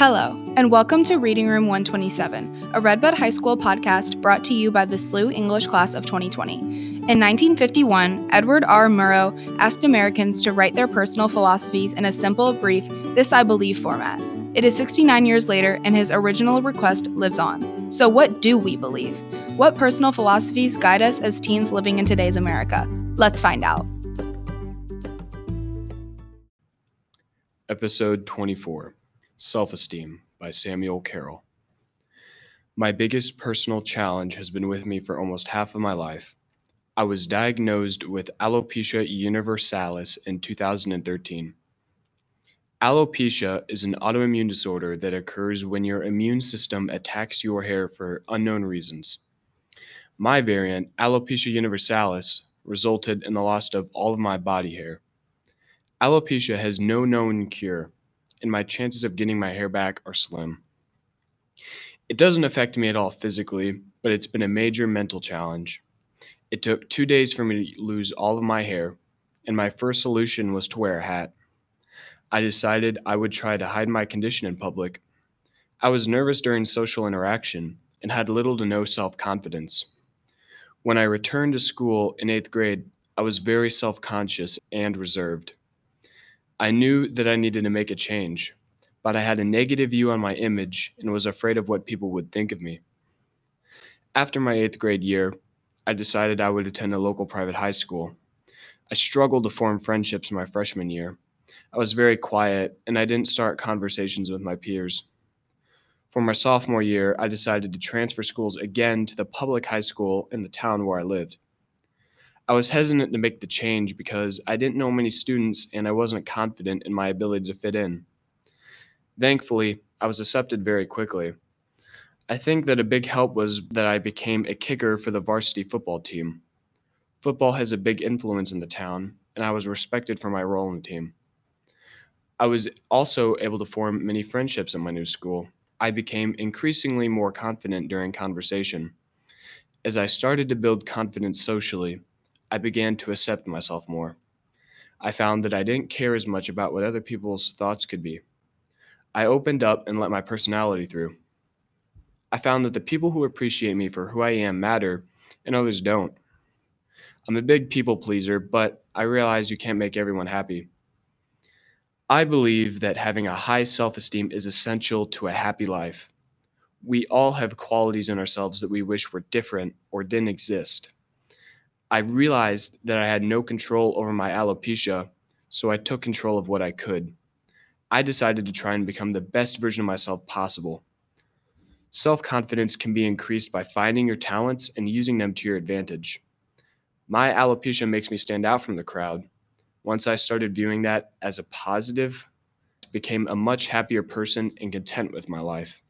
Hello, and welcome to Reading Room 127, a Redbud High School podcast brought to you by the SLU English class of 2020. In 1951, Edward R. Murrow asked Americans to write their personal philosophies in a simple, brief, This I Believe format. It is 69 years later, and his original request lives on. So, what do we believe? What personal philosophies guide us as teens living in today's America? Let's find out. Episode 24 Self Esteem by Samuel Carroll. My biggest personal challenge has been with me for almost half of my life. I was diagnosed with alopecia universalis in 2013. Alopecia is an autoimmune disorder that occurs when your immune system attacks your hair for unknown reasons. My variant, alopecia universalis, resulted in the loss of all of my body hair. Alopecia has no known cure and my chances of getting my hair back are slim. It doesn't affect me at all physically, but it's been a major mental challenge. It took two days for me to lose all of my hair, and my first solution was to wear a hat. I decided I would try to hide my condition in public. I was nervous during social interaction and had little to no self confidence. When I returned to school in eighth grade, I was very self conscious and reserved. I knew that I needed to make a change, but I had a negative view on my image and was afraid of what people would think of me. After my eighth grade year, I decided I would attend a local private high school. I struggled to form friendships my freshman year. I was very quiet and I didn't start conversations with my peers. For my sophomore year, I decided to transfer schools again to the public high school in the town where I lived. I was hesitant to make the change because I didn't know many students and I wasn't confident in my ability to fit in. Thankfully, I was accepted very quickly. I think that a big help was that I became a kicker for the varsity football team. Football has a big influence in the town, and I was respected for my role in the team. I was also able to form many friendships in my new school. I became increasingly more confident during conversation. As I started to build confidence socially, I began to accept myself more. I found that I didn't care as much about what other people's thoughts could be. I opened up and let my personality through. I found that the people who appreciate me for who I am matter and others don't. I'm a big people pleaser, but I realize you can't make everyone happy. I believe that having a high self esteem is essential to a happy life. We all have qualities in ourselves that we wish were different or didn't exist. I realized that I had no control over my alopecia, so I took control of what I could. I decided to try and become the best version of myself possible. Self confidence can be increased by finding your talents and using them to your advantage. My alopecia makes me stand out from the crowd. Once I started viewing that as a positive, I became a much happier person and content with my life.